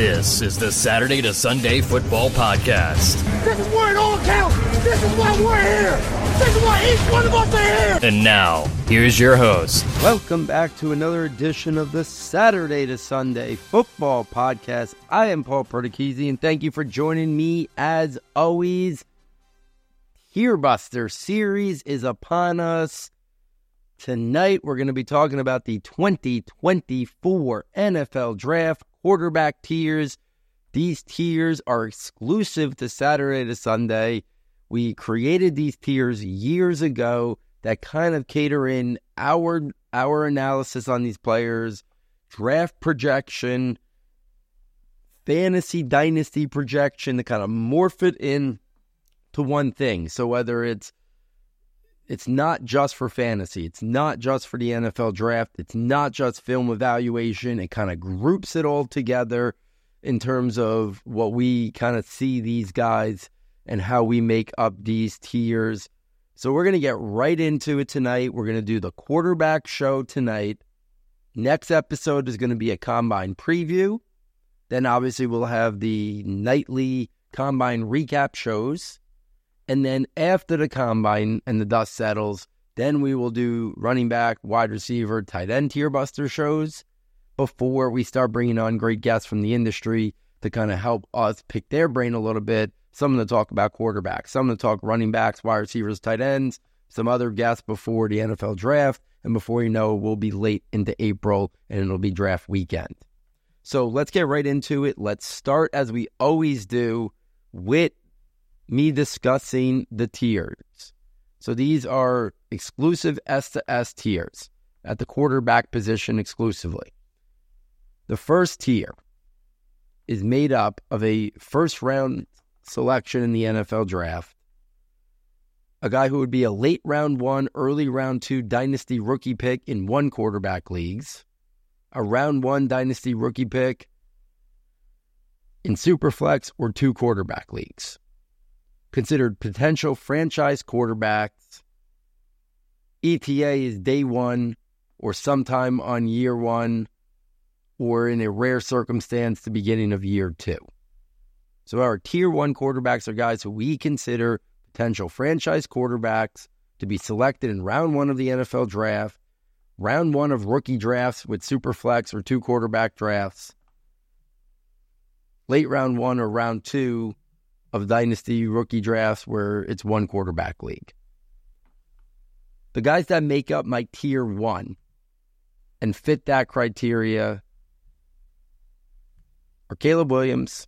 This is the Saturday to Sunday Football Podcast. This is where it all counts. This is why we're here. This is why each one of us are here. And now, here's your host. Welcome back to another edition of the Saturday to Sunday Football Podcast. I am Paul Perdichizzi, and thank you for joining me as always. Tierbuster series is upon us. Tonight, we're going to be talking about the 2024 NFL Draft quarterback tiers. These tiers are exclusive to Saturday to Sunday. We created these tiers years ago that kind of cater in our our analysis on these players, draft projection, fantasy dynasty projection to kind of morph it in to one thing. So whether it's it's not just for fantasy, it's not just for the NFL draft, it's not just film evaluation. It kind of groups it all together in terms of what we kind of see these guys and how we make up these tiers. So we're going to get right into it tonight. We're going to do the quarterback show tonight. Next episode is going to be a combine preview. Then obviously we'll have the nightly combine recap shows. And then after the combine and the dust settles, then we will do running back, wide receiver, tight end tier buster shows before we start bringing on great guests from the industry to kind of help us pick their brain a little bit. Some of to talk about quarterbacks, some of to talk running backs, wide receivers, tight ends, some other guests before the NFL draft. And before you know, we'll be late into April and it'll be draft weekend. So let's get right into it. Let's start as we always do with me discussing the tiers. So these are exclusive S to S tiers at the quarterback position exclusively. The first tier is made up of a first round selection in the NFL draft, a guy who would be a late round one, early round two dynasty rookie pick in one quarterback leagues, a round one dynasty rookie pick in Superflex or two quarterback leagues considered potential franchise quarterbacks. ETA is day one or sometime on year one or in a rare circumstance, the beginning of year two. So our tier one quarterbacks are guys who we consider potential franchise quarterbacks to be selected in round one of the NFL draft, round one of rookie drafts with super flex or two quarterback drafts, late round one or round two of dynasty rookie drafts where it's one quarterback league. The guys that make up my tier one and fit that criteria are Caleb Williams,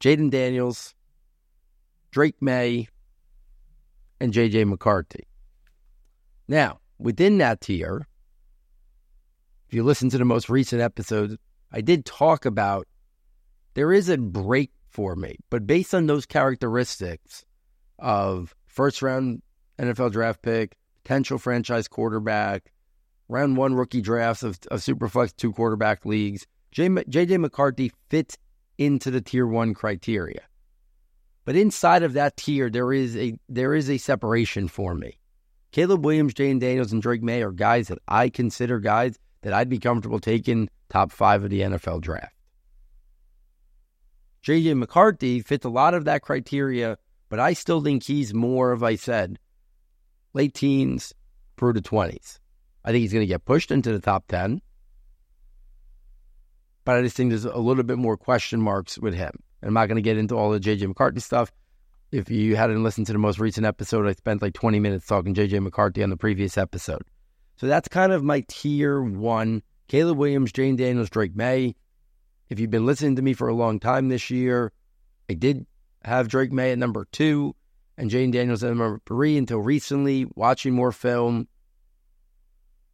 Jayden Daniels, Drake Maye, and JJ McCarthy. Now, within that tier, if you listen to the most recent episode, I did talk about there is a break for me. But based on those characteristics of first round NFL draft pick, potential franchise quarterback, round one rookie drafts of, of Superflex two quarterback leagues, JJ McCarthy fits into the tier one criteria. But inside of that tier, there is a there is a separation for me. Caleb Williams, Jayden Daniels, and Drake Maye are guys that I consider guys that I'd be comfortable taking top five of the NFL draft. JJ McCarthy fits a lot of that criteria, but I still think he's more of, I said, late teens through the 20s. I think he's going to get pushed into the top 10. But I just think there's a little bit more question marks with him. And I'm not going to get into all the JJ McCarthy stuff. If you hadn't listened to the most recent episode, I spent like 20 minutes talking JJ McCarthy on the previous episode. So that's kind of my tier one. Caleb Williams, Jayden Daniels, Drake Maye. If you've been listening to me for a long time this year, I did have Drake Maye at number two and Jayden Daniels at number three until recently. Watching more film,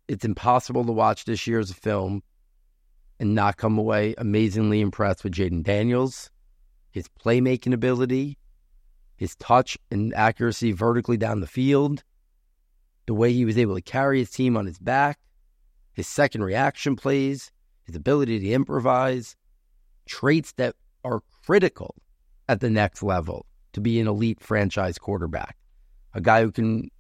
it's impossible to watch this year's film and not come away amazingly impressed with Jayden Daniels, his playmaking ability, his touch and accuracy vertically down the field, the way he was able to carry his team on his back, his second reaction plays, his ability to improvise, traits that are critical at the next level to be an elite franchise quarterback. A guy who can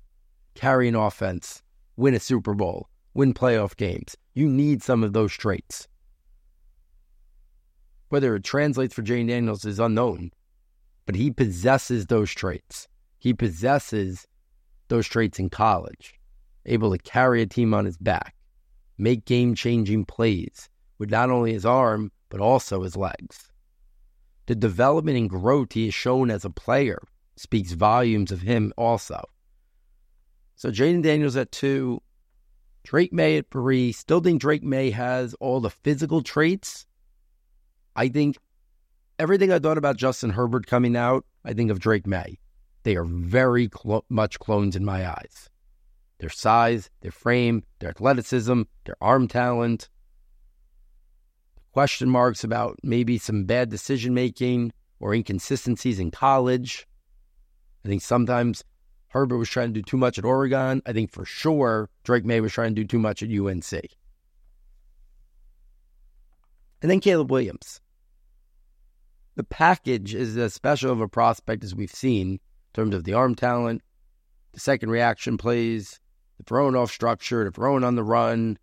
carry an offense, win a Super Bowl, win playoff games. You need some of those traits. Whether it translates for Jayden Daniels is unknown, but he possesses those traits. He possesses those traits in college, able to carry a team on his back, make game changing plays with not only his arm, but also his legs. The development and growth he has shown as a player speaks volumes of him also. So Jayden Daniels at two, Drake Maye at three. Still think Drake Maye has all the physical traits. I think everything I thought about Justin Herbert coming out, I think of Drake Maye. They are very clo- much clones in my eyes. Their size, their frame, their athleticism, their arm talent. Question marks about maybe some bad decision making or inconsistencies in college. I think sometimes Herbert was trying to do too much at Oregon. I think for sure Drake Maye was trying to do too much at UNC. And then Caleb Williams. The package is as special of a prospect as we've seen in terms of the arm talent, the second reaction plays, the throwing off structure, the throwing on the run,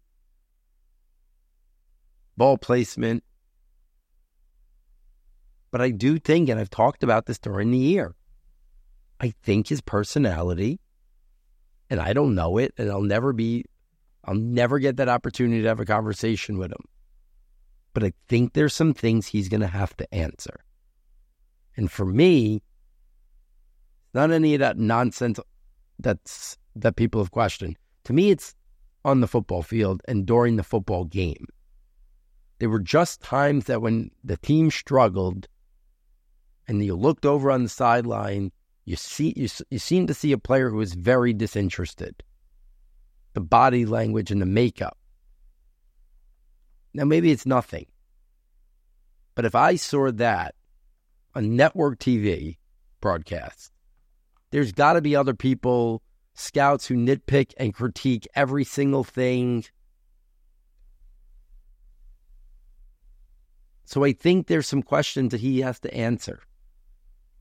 ball placement. But I do think, and I've talked about this during the year, I think his personality, and I don't know it, and I'll never be, I'll never get that opportunity to have a conversation with him. But I think there's some things he's going to have to answer. And for me, not any of that nonsense that's that people have questioned. To me, it's on the football field and during the football game. There were just times that when the team struggled and you looked over on the sideline you see you, you seem to see a player who is very disinterested. The body language and the makeup. Now maybe it's nothing. But if I saw that on network TV broadcast, there's got to be other people, scouts who nitpick and critique every single thing. So I think there's some questions that he has to answer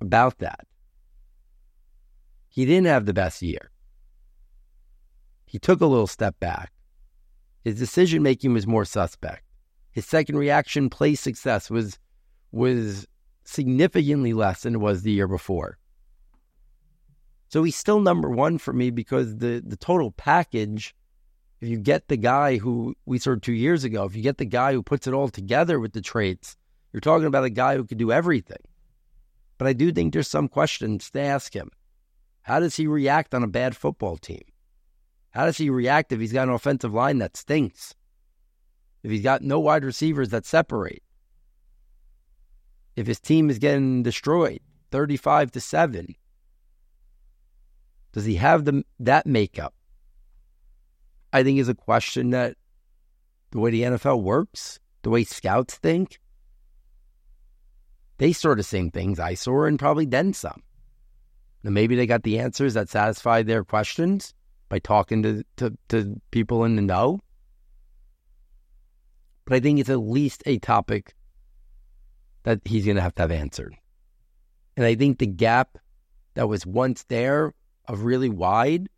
about that. He didn't have the best year. He took a little step back. His decision making was more suspect. His second reaction play success was was significantly less than it was the year before. So he's still number one for me because the the total package, if you get the guy who we saw two years ago, if you get the guy who puts it all together with the traits, you're talking about a guy who could do everything. But I do think there's some questions to ask him. How does he react on a bad football team? How does he react if he's got an offensive line that stinks? If he's got no wide receivers that separate? If his team is getting destroyed 35 to 7? Does he have the, that makeup? I think is a question that the way the NFL works, the way scouts think, they saw the same things I saw and probably then some. Now, maybe they got the answers that satisfied their questions by talking to, to, to people in the know. But I think it's at least a topic that he's going to have to have answered. And I think the gap that was once there of really wide,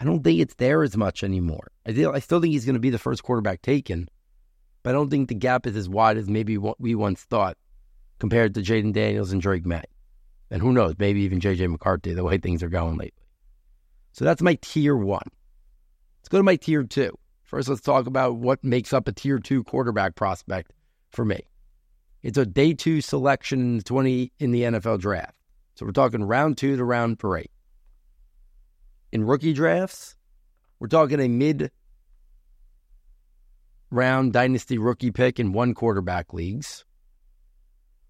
I don't think it's there as much anymore. I, I still think he's going to be the first quarterback taken, but I don't think the gap is as wide as maybe what we once thought compared to Jayden Daniels and Drake Maye. And who knows, maybe even JJ McCarthy, the way things are going lately. So that's my tier one. Let's go to my tier two. First, let's talk about what makes up a tier two quarterback prospect for me. It's a day two selection in the 20 in the NFL draft. So we're talking round two to round three. In rookie drafts, we're talking a mid round dynasty rookie pick in one quarterback leagues.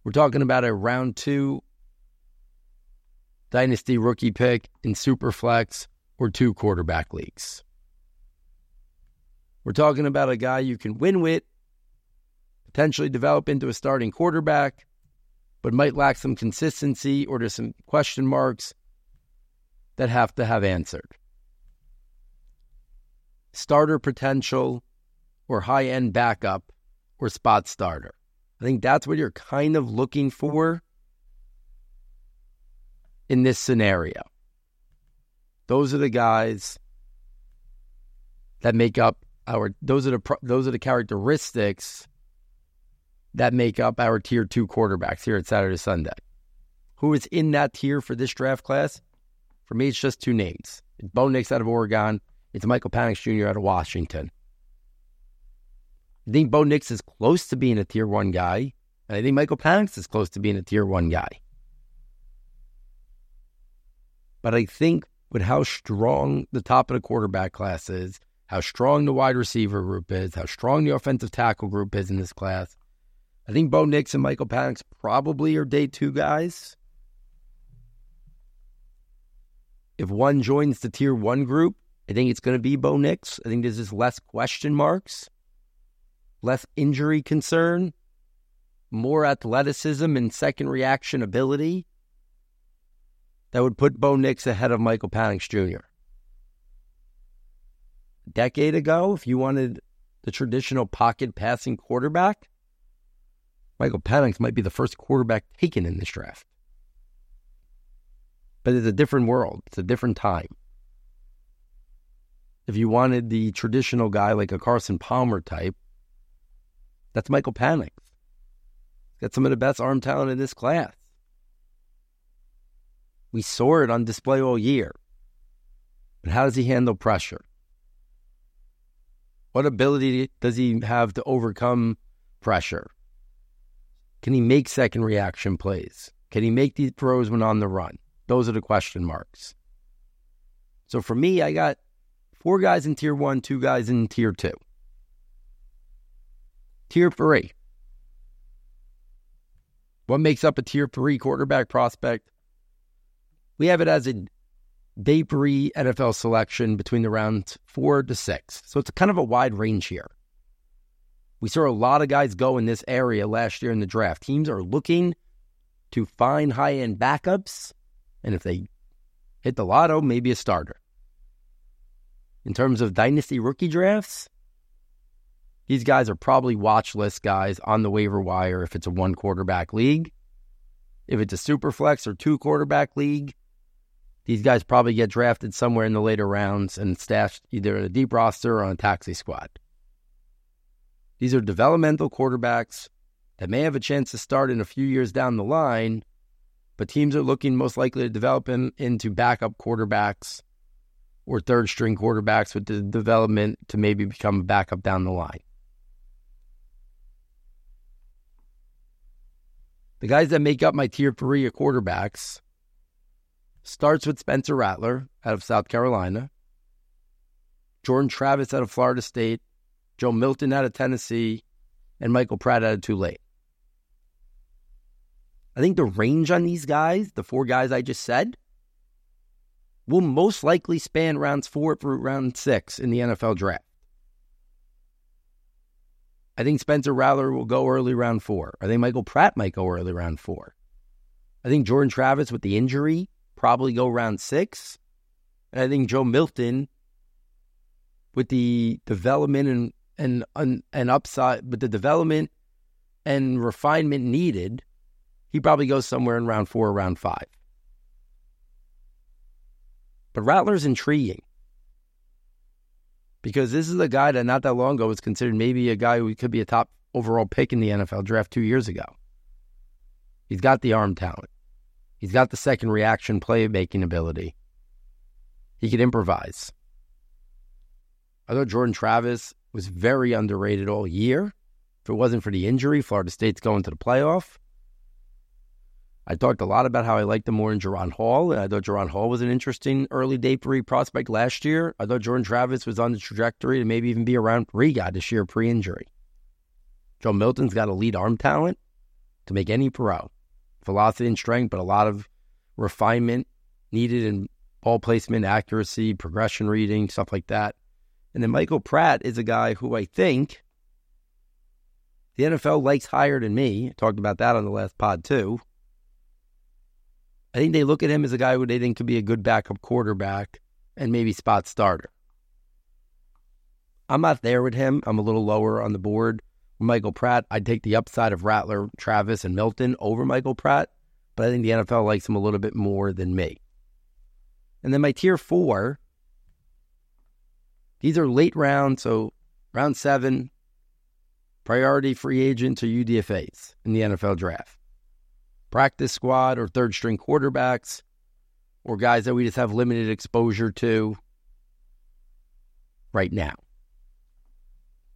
We're talking about a round two dynasty rookie pick in Superflex or two quarterback leagues. We're talking about a guy you can win with, potentially develop into a starting quarterback, but might lack some consistency or there's some question marks that have to have answered. Starter potential or high end backup or spot starter. I think that's what you're kind of looking for in this scenario. Those are the guys that make up our those are the those are the characteristics that make up our tier two quarterbacks here at Saturday Sunday. Who is in that tier for this draft class? For me, it's just two names. Bo Nix out of Oregon. It's Michael Penix Jr. out of Washington. I think Bo Nix is close to being a tier one guy. And I think Michael Penix is close to being a tier one guy. But I think with how strong the top of the quarterback class is, how strong the wide receiver group is, how strong the offensive tackle group is in this class, I think Bo Nix and Michael Penix probably are day two guys. If one joins the tier one group, I think it's going to be Bo Nix. I think there's less question marks, less injury concern, more athleticism and second reaction ability that would put Bo Nix ahead of Michael Penix Jr. A decade ago, if you wanted the traditional pocket passing quarterback, Michael Penix might be the first quarterback taken in this draft. But it's a different world, it's a different time. If you wanted the traditional guy like a Carson Palmer type, that's Michael Penix. Got some of the best arm talent in this class. We saw it on display all year. But how does he handle pressure? What ability does he have to overcome pressure? Can he make second reaction plays? Can he make these throws when on the run? Those are the question marks. So for me, I got four guys in tier one, two guys in tier two. Tier three. What makes up a tier three quarterback prospect? We have it as a day three NFL selection between the rounds four to six. So it's kind of a wide range here. We saw a lot of guys go in this area last year in the draft. Teams are looking to find high end backups. And if they hit the lotto, maybe a starter. In terms of dynasty rookie drafts, these guys are probably watch list guys on the waiver wire if it's a one quarterback league. If it's a super flex or two quarterback league, these guys probably get drafted somewhere in the later rounds and stashed either in a deep roster or on a taxi squad. These are developmental quarterbacks that may have a chance to start in a few years down the line, but teams are looking most likely to develop them into backup quarterbacks or third string quarterbacks with the development to maybe become a backup down the line. The guys that make up my tier three of quarterbacks starts with Spencer Rattler out of South Carolina, Jordan Travis out of Florida State, Joe Milton out of Tennessee, and Michael Pratt out of Tulane. I think the range on these guys, the four guys I just said, will most likely span rounds four through round six in the NFL draft. I think Spencer Rattler will go early round four. I think Michael Pratt might go early round four. I think Jordan Travis with the injury probably go round six. And I think Joe Milton with the development and and and, upside, but the development and refinement needed, he probably goes somewhere in round four or round five. But Rattler's intriguing because this is a guy that not that long ago was considered maybe a guy who could be a top overall pick in the NFL draft two years ago. He's got the arm talent. He's got the second reaction playmaking ability. He could improvise. I thought Jordan Travis was very underrated all year. If it wasn't for the injury, Florida State's going to the playoff. I talked a lot about how I liked him more in Jaren Hall, I thought Jaren Hall was an interesting early day three prospect last year. I thought Jordan Travis was on the trajectory to maybe even be around three guy this year pre injury. Joe Milton's got elite arm talent to make any pro. Velocity and strength, but a lot of refinement needed in ball placement, accuracy, progression reading, stuff like that. And then Michael Pratt is a guy who I think the NFL likes higher than me. I talked about that on the last pod too. I think they look at him as a guy who they think could be a good backup quarterback and maybe spot starter. I'm not there with him. I'm a little lower on the board. Michael Pratt, I'd take the upside of Rattler, Travis, and Milton over Michael Pratt, but I think the NFL likes him a little bit more than me. And then my tier four, these are late round, so round seven, priority free agents or UDFAs in the NFL draft. Practice squad or third string quarterbacks or guys that we just have limited exposure to right now.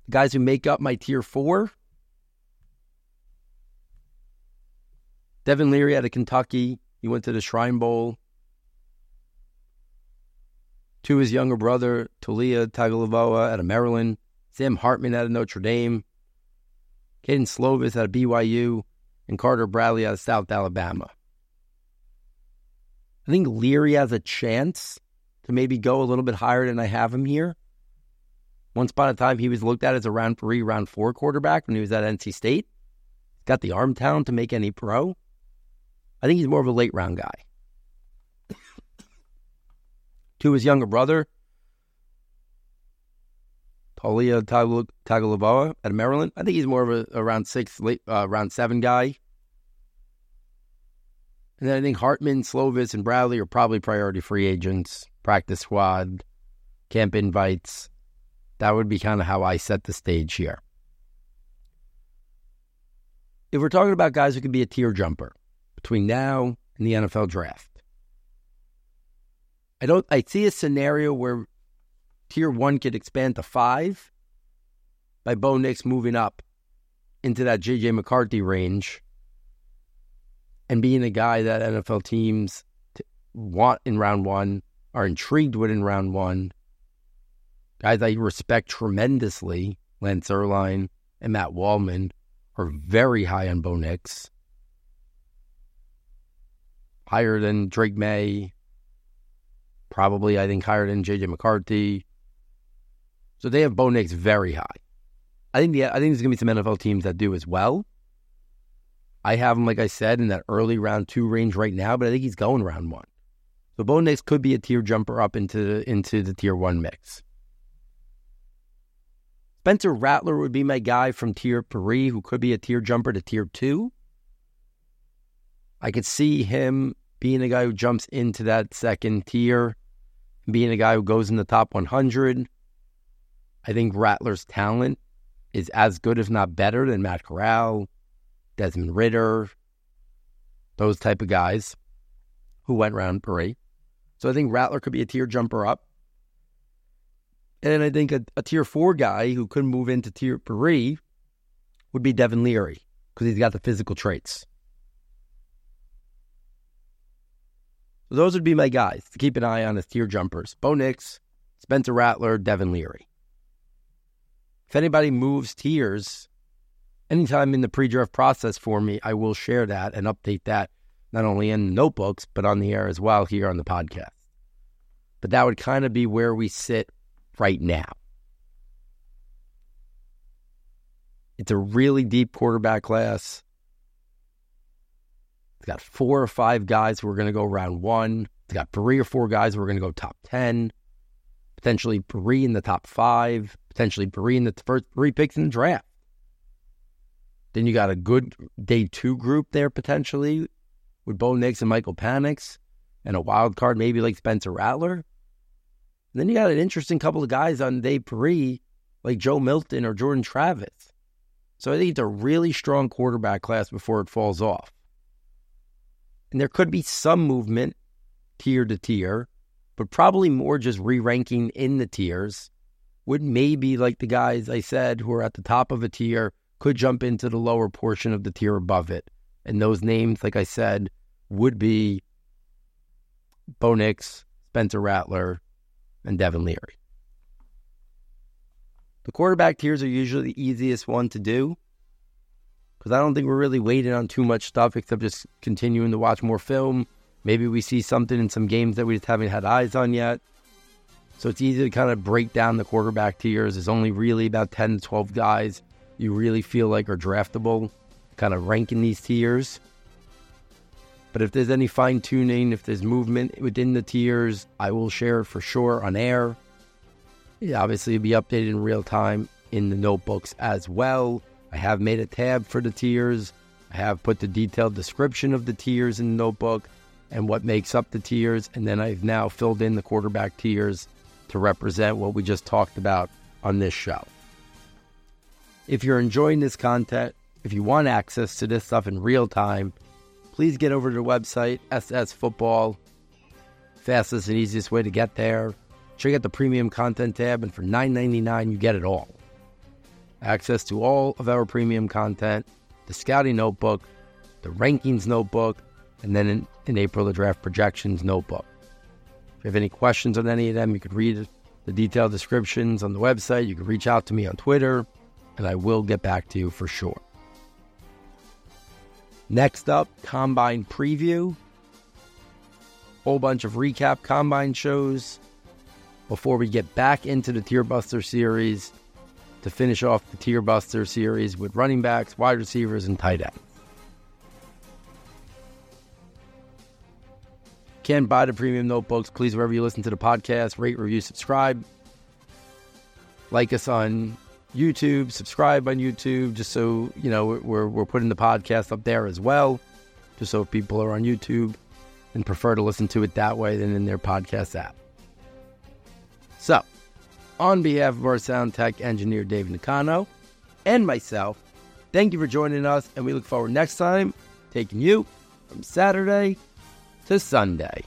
The guys who make up my tier four Devin Leary out of Kentucky. He went to the Shrine Bowl. Tua's younger brother, Taulia Tagovailoa out of Maryland. Sam Hartman out of Notre Dame. Kedon Slovis out of BYU. And Carter Bradley out of South Alabama. I think Leary has a chance to maybe go a little bit higher than I have him here. Once upon a time, he was looked at as a round three, round four quarterback when he was at NC State. He's got the arm talent to make any pro. I think he's more of a late round guy. Tua's younger brother, Taulia Tagovailoa at Maryland. I think he's more of a, a round six, late uh, round seven guy. And then I think Hartman, Slovis, and Bradley are probably priority free agents, practice squad, camp invites. That would be kind of how I set the stage here. If we're talking about guys who could be a tier jumper, between now and the NFL draft. I don't I see a scenario where tier one could expand to five by Bo Nix moving up into that JJ McCarthy range and being a guy that NFL teams want in round one, are intrigued with in round one. Guys I respect tremendously, Lance Zierlein and Matt Waldman, are very high on Bo Nix higher than Drake Maye, probably, I think, higher than JJ McCarthy. So they have Bo Nix very high. I think the, I think there's to be some NFL teams that do as well. I have him, like I said, in that early round two range right now, but I think he's going round one. So Bo Nix could be a tier jumper up into the, into the tier one mix. Spencer Rattler would be my guy from tier three, who could be a tier jumper to tier two. I could see him being a guy who jumps into that second tier, being a guy who goes in the top 100. I think Rattler's talent is as good, if not better, than Matt Corral, Desmond Ridder, those type of guys who went round three. So I think Rattler could be a tier jumper up. And I think a, a tier four guy who could move into tier three would be Devin Leary because he's got the physical traits. those would be my guys to keep an eye on as tier jumpers. Bo Nix, Spencer Rattler, Devin Leary. If anybody moves tiers anytime in the pre-draft process for me, I will share that and update that not only in notebooks, but on the air as well here on the podcast. But that would kind of be where we sit right now. It's a really deep quarterback class. It's got four or five guys who are going to go round one. It's got three or four guys who are going to go top 10, potentially three in the top five, potentially three in the first three picks in the draft. Then you got a good day two group there potentially with Bo Nix and Michael Penix and a wild card maybe like Spencer Rattler. And then you got an interesting couple of guys on day three like Joe Milton or Jordan Travis. So I think it's a really strong quarterback class before it falls off. And there could be some movement tier to tier, but probably more just re ranking in the tiers. Would maybe, like the guys I said who are at the top of a tier, could jump into the lower portion of the tier above it. And those names, like I said, would be Bo Nix, Spencer Rattler, and Devin Leary. The quarterback tiers are usually the easiest one to do because I don't think we're really waiting on too much stuff except just continuing to watch more film. Maybe we see something in some games that we just haven't had eyes on yet. So it's easy to kind of break down the quarterback tiers. There's only really about 10 to 12 guys you really feel like are draftable, kind of ranking these tiers. But if there's any fine tuning, if there's movement within the tiers, I will share it for sure on air. Yeah, obviously, it'll be updated in real time in the notebooks as well. I have made a tab for the tiers. I have put the detailed description of the tiers in the notebook and what makes up the tiers. And then I've now filled in the quarterback tiers to represent what we just talked about on this show. If you're enjoying this content, if you want access to this stuff in real time, please get over to the website, SS Football. Fastest and easiest way to get there. Check out the premium content tab, and for $9.99, you get it all. Access to all of our premium content, the scouting notebook, the rankings notebook, and then in, in April, the draft projections notebook. If you have any questions on any of them, you could read the detailed descriptions on the website. You can reach out to me on Twitter, and I will get back to you for sure. Next up, Combine Preview. Whole bunch of recap Combine shows before we get back into the Tier Buster series to finish off the Tier Buster series with running backs, wide receivers, and tight ends. Can't buy the premium notebooks. Please, wherever you listen to the podcast, rate, review, subscribe. Like us on YouTube, subscribe on YouTube, just so you know we're we're putting the podcast up there as well, just so if people are on YouTube and prefer to listen to it that way than in their podcast app. So, on behalf of our sound tech engineer Dave Nakano and myself, thank you for joining us, and we look forward next time taking you from Saturday to Sunday.